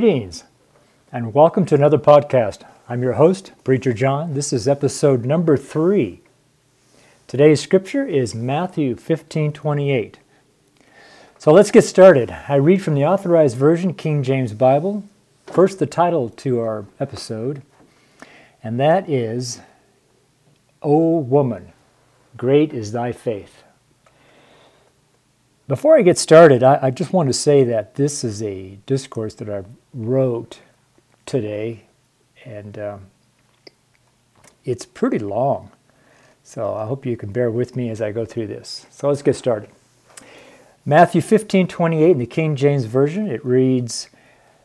Greetings and welcome to another podcast. I'm your host, Preacher John. This is episode number three. Today's scripture is Matthew 15 28. So let's get started. I read from the Authorized Version, King James Bible. First, the title to our episode, and that is, O woman, great is thy faith. Before I get started, I, I, just want to say that this is a discourse that I wrote today, and um, it's pretty long. So I hope you can bear with me as I go through this. So let's get started. Matthew 15 28 in the King James Version, it reads,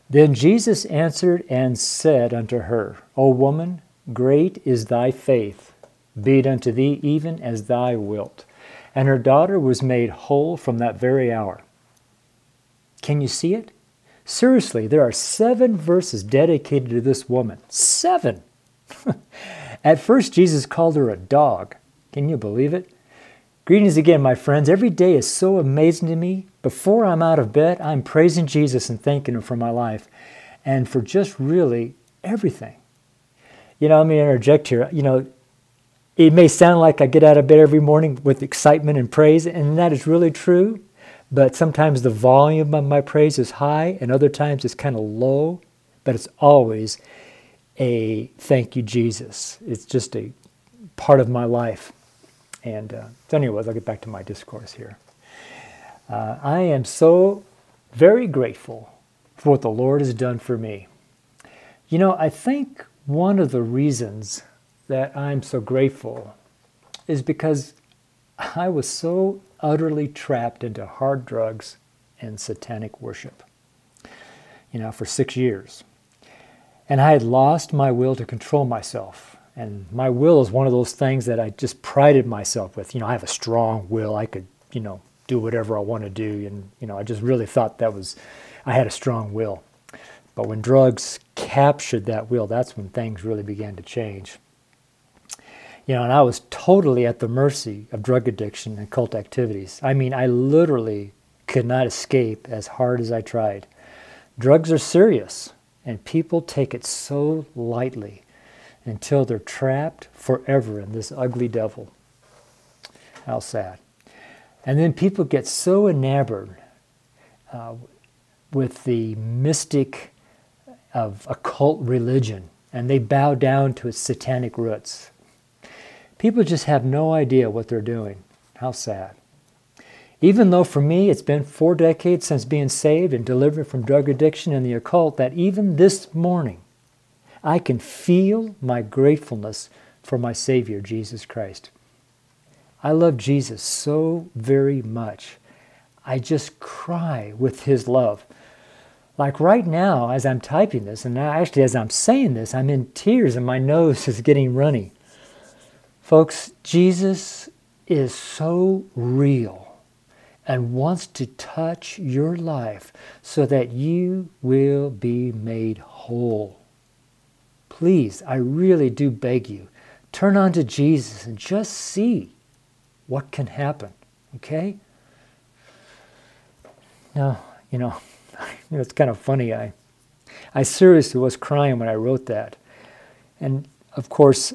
Then Jesus answered and said unto her, O woman, great is thy faith, be it unto thee even as thou wilt and her daughter was made whole from that very hour. Can you see it? Seriously, there are seven verses dedicated to this woman. Seven! At first, Jesus called her a dog. Can you believe it? Greetings again, my friends. Every day is so amazing to me. Before I'm out of bed, I'm praising Jesus and thanking Him for my life and for just really everything. You know, let me interject here. You know, it may sound like I get out of bed every morning with excitement and praise, and that is really true. But sometimes the volume of my praise is high, and other times it's kind of low. But it's always a thank you, Jesus. It's just a part of my life. And uh, so, anyways, I'll get back to my discourse here. Uh, I am so very grateful for what the Lord has done for me. You know, I think one of the reasons that I'm so grateful is because I was so utterly trapped into hard drugs and satanic worship, you know, for six years. And I had lost my will to control myself. And my will is one of those things that I just prided myself with. You know, I have a strong will. I could, you know, do whatever I want to do. And, you know, I just really thought that was, I had a strong will. But when drugs captured that will, that's when things really began to change. You know, and I was totally at the mercy of drug addiction and cult activities. I mean, I literally could not escape as hard as I tried. Drugs are serious, and people take it so lightly until they're trapped forever in this ugly devil. How sad. And then people get so enamored uh, with the mystic of occult religion, and they bow down to its satanic roots. People just have no idea what they're doing. How sad. Even though for me it's been four decades since being saved and delivered from drug addiction and the occult, that even this morning I can feel my gratefulness for my Savior, Jesus Christ. I love Jesus so very much. I just cry with His love. Like right now, as I'm typing this, and actually as I'm saying this, I'm in tears and my nose is getting runny. Folks, Jesus is so real and wants to touch your life so that you will be made whole. Please, I really do beg you, turn on to Jesus and just see what can happen, okay? Now, you know, it's kind of funny. I, I seriously was crying when I wrote that. And of course,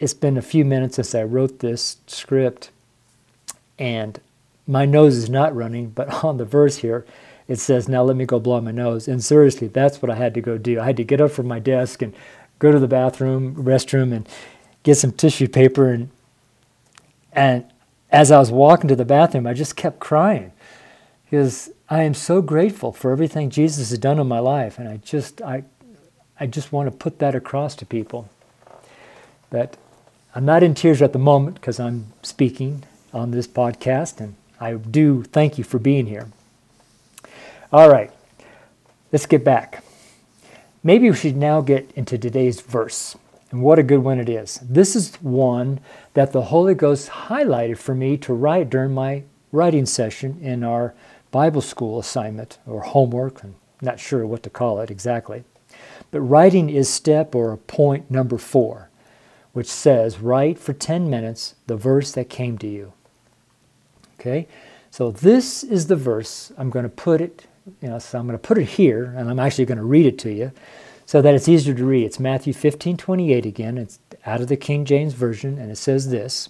it's been a few minutes since I wrote this script, and my nose is not running, but on the verse here, it says, Now let me go blow my nose. And seriously, that's what I had to go do. I had to get up from my desk and go to the bathroom, restroom, and get some tissue paper. And, and as I was walking to the bathroom, I just kept crying because I am so grateful for everything Jesus has done in my life. And I just, I, I just want to put that across to people that I'm not in tears at the moment because I'm speaking on this podcast, and I do thank you for being here. All right, let's get back. Maybe we should now get into today's verse, and what a good one it is. This is one that the Holy Ghost highlighted for me to write during my writing session in our Bible school assignment or homework. I'm not sure what to call it exactly. But writing is step or point number four which says, Write for 10 minutes the verse that came to you. Okay? So this is the verse. I'm going to put it you know, so I'm going to put it here, and I'm actually going to read it to you so that it's easier to read. It's Matthew 15 28 again. It's out of the King James Version, and it says this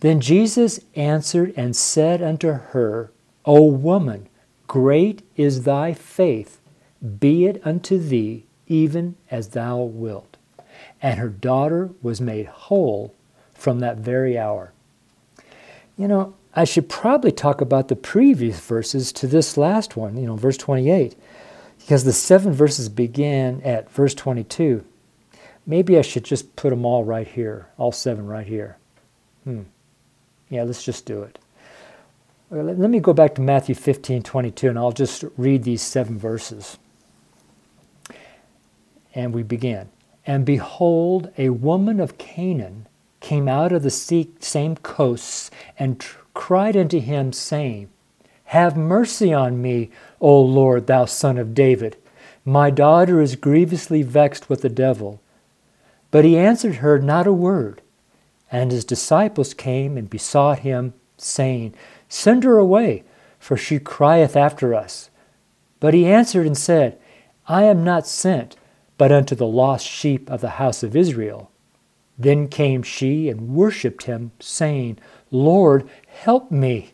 Then Jesus answered and said unto her, O woman, great is thy faith, be it unto thee even as thou wilt. And her daughter was made whole from that very hour. You know, I should probably talk about the previous verses to this last one, you know, verse 28, because the seven verses began at verse 22. Maybe I should just put them all right here, all seven right here. Hmm. Yeah, let's just do it. Let me go back to Matthew 15, 22, and I'll just read these seven verses. And we begin. And behold, a woman of Canaan came out of the same coasts and cried unto him, saying, Have mercy on me, O Lord, thou son of David. My daughter is grievously vexed with the devil. But he answered her not a word. And his disciples came and besought him, saying, Send her away, for she crieth after us. But he answered and said, I am not sent, but unto the lost sheep of the house of Israel. Then came she and worshipped him, saying, Lord, help me.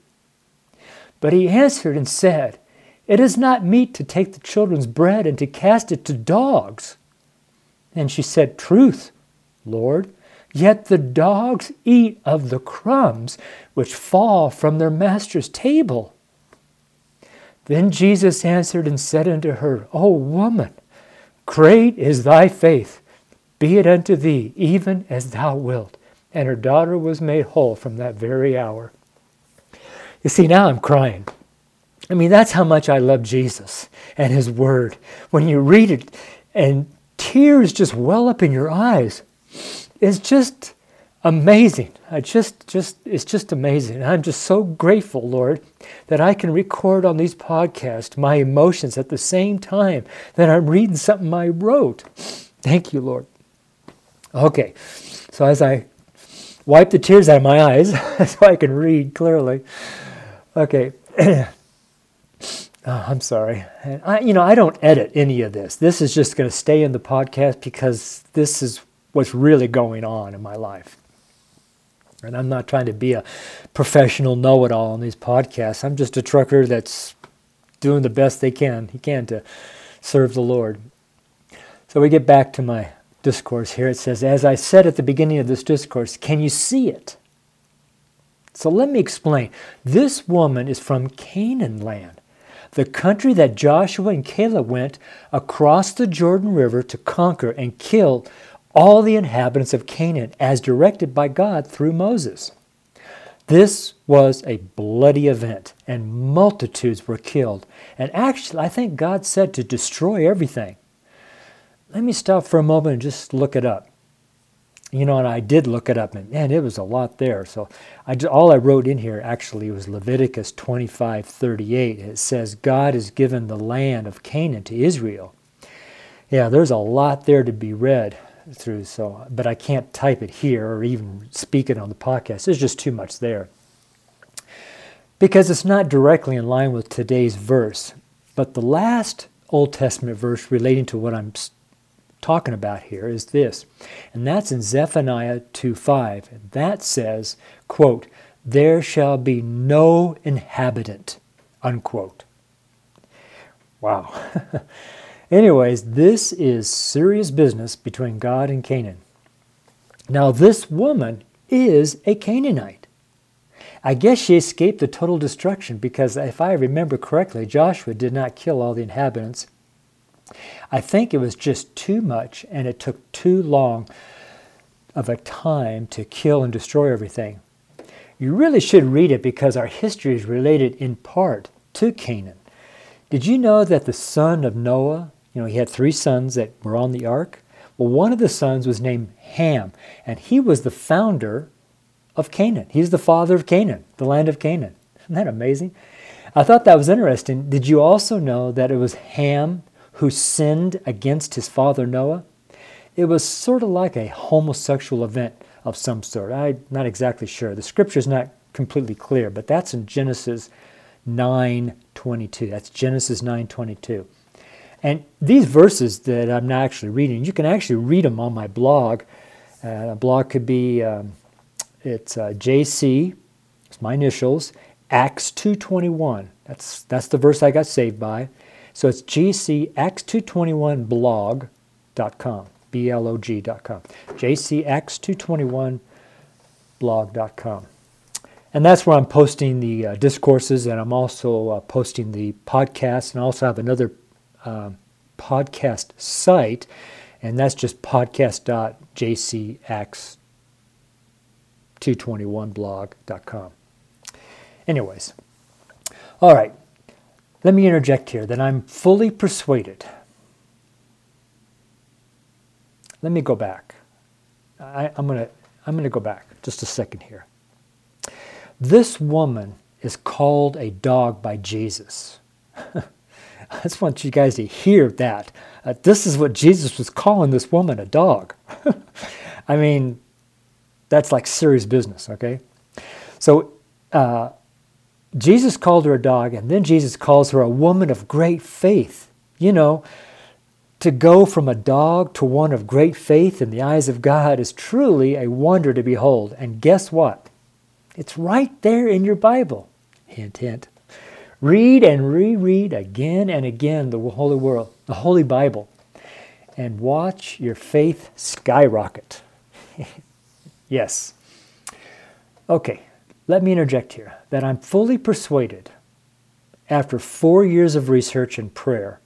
But he answered and said, It is not meet to take the children's bread and to cast it to dogs. And she said, Truth, Lord, yet the dogs eat of the crumbs which fall from their master's table. Then Jesus answered and said unto her, O woman, great is thy faith. Be it unto thee even as thou wilt. And her daughter was made whole from that very hour. You see, now I'm crying. I mean, that's how much I love Jesus and His Word. When you read it and tears just well up in your eyes, it's just amazing. I just, just, it's just amazing. I'm just so grateful, Lord, that I can record on these podcasts my emotions at the same time that I'm reading something I wrote. Thank you, Lord. Okay, so as I wipe the tears out of my eyes so I can read clearly. Okay. oh, I'm sorry. I, you know, I don't edit any of this. This is just going to stay in the podcast because this is what's really going on in my life. And I'm not trying to be a professional know-it-all on these podcasts. I'm just a trucker that's doing the best they can. He can to serve the Lord. So we get back to my discourse here. It says, As I said at the beginning of this discourse, can you see it? So let me explain. This woman is from Canaan land, the country that Joshua and Caleb went across the Jordan River to conquer and kill all the inhabitants of Canaan as directed by God through Moses. This was a bloody event, and multitudes were killed. And actually, I think God said to destroy everything. Let me stop for a moment and just look it up you know, and I did look it up, and man, it was a lot there. So I just, all I wrote in here actually was Leviticus 25, 38. It says, God has given the land of Canaan to Israel. Yeah, there's a lot there to be read through, so but I can't type it here or even speak it on the podcast. There's just too much there. Because it's not directly in line with today's verse. But the last Old Testament verse relating to what I'm talking about here is this, and that's in Zephaniah 2:5. That says, quote, "There shall be no inhabitant." Unquote. Wow. Anyways, this is serious business between God and Canaan. Now, this woman is a Canaanite. I guess she escaped the total destruction because, if I remember correctly, Joshua did not kill all the inhabitants I think it was just too much and it took too long of a time to kill and destroy everything. You really should read it because our history is related in part to Canaan. Did you know that the son of Noah, you know, he had three sons that were on the ark? Well, one of the sons was named Ham, and he was the founder of Canaan. He's the father of Canaan, the land of Canaan. Isn't that amazing? I thought that was interesting. Did you also know that it was Ham who sinned against his father Noah, it was sort of like a homosexual event of some sort. I'm not exactly sure. The scripture is not completely clear, but that's in Genesis 9:22. That's Genesis 9:22. And these verses that I'm not actually reading, you can actually read them on my blog. Uh, a blog could be um, it's uh, JC, it's my initials, Acts 2:21. That's that's the verse I got saved by. So it's JC Acts 221 blog.com, B L O G.com. JC Acts 221 blog.com. And that's where I'm posting the uh, discourses, and I'm also uh, posting the podcast, and I also have another uh, podcast site, and that's just podcast.jcx221blog.com. Anyways, all right, let me interject here that I'm fully persuaded. Let me go back. I, am going to I'm going to go back just a second here. This woman is called a dog by Jesus. I just want you guys to hear that. Uh, this is what Jesus was calling this woman a dog. I mean, that's like serious business, okay? So, uh, Jesus called her a dog, and then Jesus calls her a woman of great faith. You know, to go from a dog to one of great faith in the eyes of God is truly a wonder to behold. And guess what? It's right there in your Bible. Hint, hint. Read and reread again and again the Holy World, the Holy Bible, and watch your faith skyrocket. yes. Okay, let me interject here that I'm fully persuaded, after four years of research and prayer,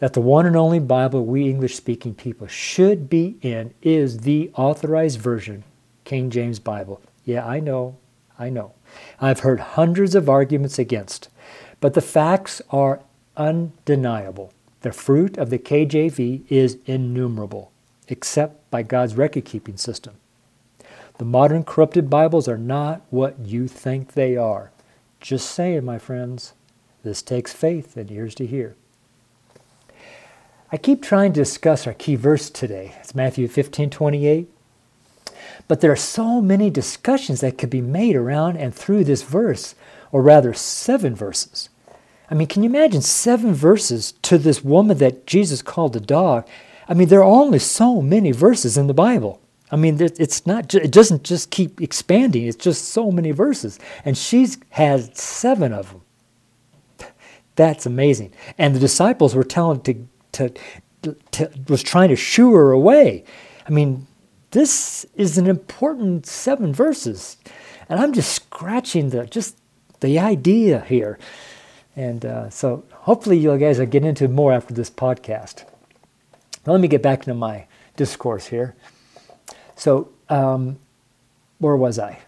that the one and only Bible we English speaking people should be in is the authorized version, King James Bible. Yeah, I know, I know. I've heard hundreds of arguments against, but the facts are undeniable. The fruit of the KJV is innumerable, except by God's record keeping system. The modern corrupted Bibles are not what you think they are. Just saying, my friends, this takes faith and ears to hear. I keep trying to discuss our key verse today. It's Matthew 15 28. But there are so many discussions that could be made around and through this verse, or rather, seven verses. I mean, can you imagine seven verses to this woman that Jesus called a dog? I mean, there are only so many verses in the Bible. I mean, it's not. It doesn't just keep expanding. It's just so many verses, and she's had seven of them. That's amazing. And the disciples were telling to, to, to was trying to shoo her away. I mean, this is an important seven verses. And I'm just scratching the just the idea here. And uh, so hopefully you guys will get into more after this podcast. Now let me get back into my discourse here. So, um, where was I?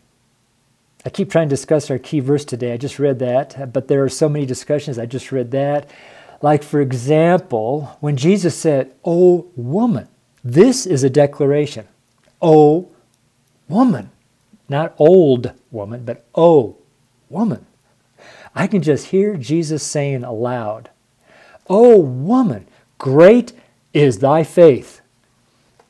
I keep trying to discuss our key verse today. I just read that, but there are so many discussions. I just read that. Like, for example, when Jesus said, Oh, woman, this is a declaration. Oh, woman. Not old woman, but oh, woman. I can just hear Jesus saying aloud, Oh, woman, great is thy faith.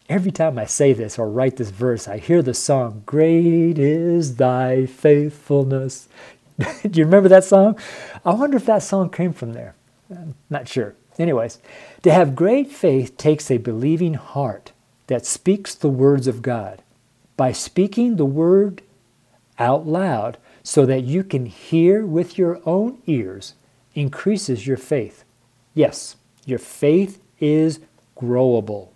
Every time I say this or write this verse, I hear the song, Great is thy faithfulness. Do you remember that song? I wonder if that song came from there. I'm not sure. Anyways, to have great faith takes a believing heart that speaks the words of God. By speaking the word out loud so that you can hear with your own ears increases your faith. Yes, your faith is growable.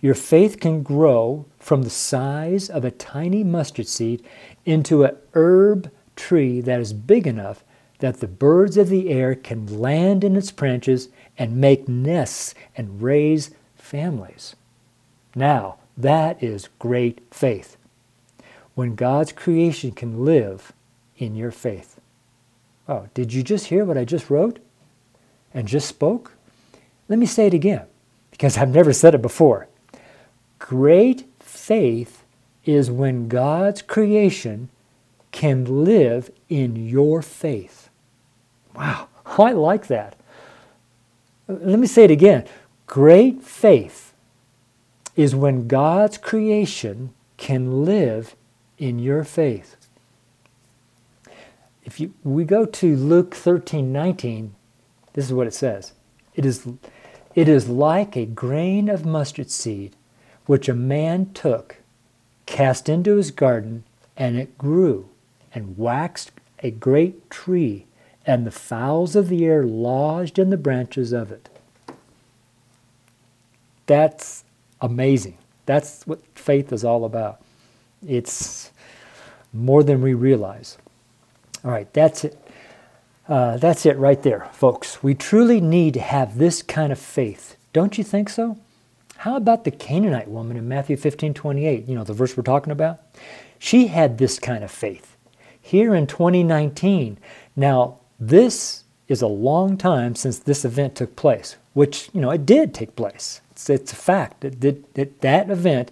Your faith can grow from the size of a tiny mustard seed into a herb tree that is big enough that the birds of the air can land in its branches and make nests and raise families. Now, that is great faith. When God's creation can live in your faith. Oh, did you just hear what I just wrote and just spoke? Let me say it again because I've never said it before. Great faith is when God's creation can live in your faith. Wow, I like that. Let me say it again. Great faith is when God's creation can live in your faith. If you we go to Luke 13, 19, this is what it says. It is it is like a grain of mustard seed which a man took, cast into his garden, and it grew and waxed a great tree, and the fowls of the air lodged in the branches of it. That's amazing. That's what faith is all about. It's more than we realize. All right, that's it. Uh, that's it right there, folks. We truly need to have this kind of faith. Don't you think so? How about the Canaanite woman in Matthew 15 28? You know, the verse we're talking about? She had this kind of faith. Here in 2019, now this is a long time since this event took place, which, you know, it did take place. It's, it's a fact that, that, that that event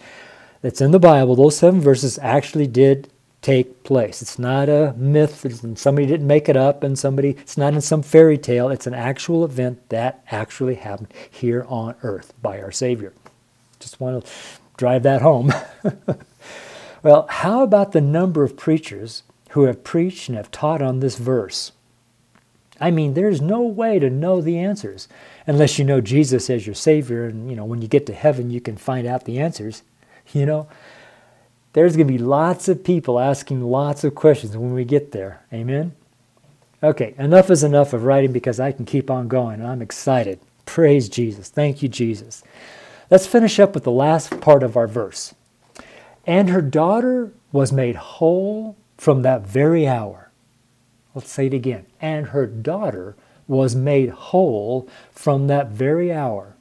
that's in the Bible, those seven verses actually did take place. It's not a myth, somebody didn't make it up, and somebody, it's not in some fairy tale. It's an actual event that actually happened here on earth by our Savior. Just want to drive that home. well, how about the number of preachers who have preached and have taught on this verse? I mean, there's no way to know the answers unless you know Jesus as your Savior, and you know when you get to heaven, you can find out the answers. You know, there's going to be lots of people asking lots of questions when we get there. Amen? Okay, enough is enough of writing because I can keep on going. I'm excited. Praise Jesus. Thank you, Jesus. Let's finish up with the last part of our verse. And her daughter was made whole from that very hour. Let's say it again. And her daughter was made whole from that very hour.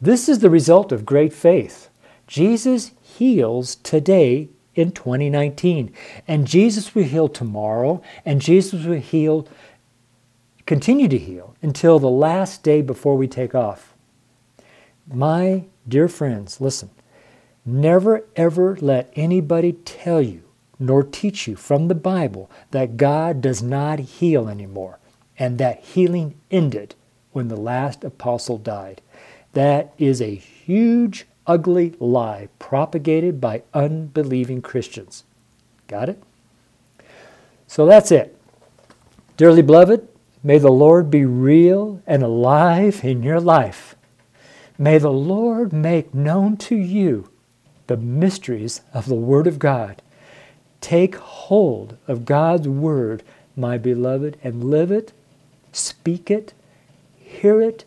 This is the result of great faith. Jesus heals today in 2019. And Jesus will heal tomorrow, and Jesus will heal, continue to heal until the last day before we take off. My dear friends, listen. Never ever let anybody tell you nor teach you from the Bible that God does not heal anymore and that healing ended when the last apostle died. That is a huge ugly lie propagated by unbelieving Christians. Got it? So that's it. Dearly beloved, may the Lord be real and alive in your life. May the Lord make known to you the mysteries of the Word of God. Take hold of God's Word, my beloved, and live it, speak it, hear it,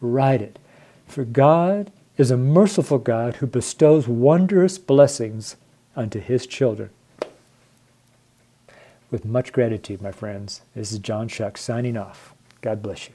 write it. For God is a merciful God who bestows wondrous blessings unto his children. With much gratitude, my friends, this is John Shuck signing off. God bless you.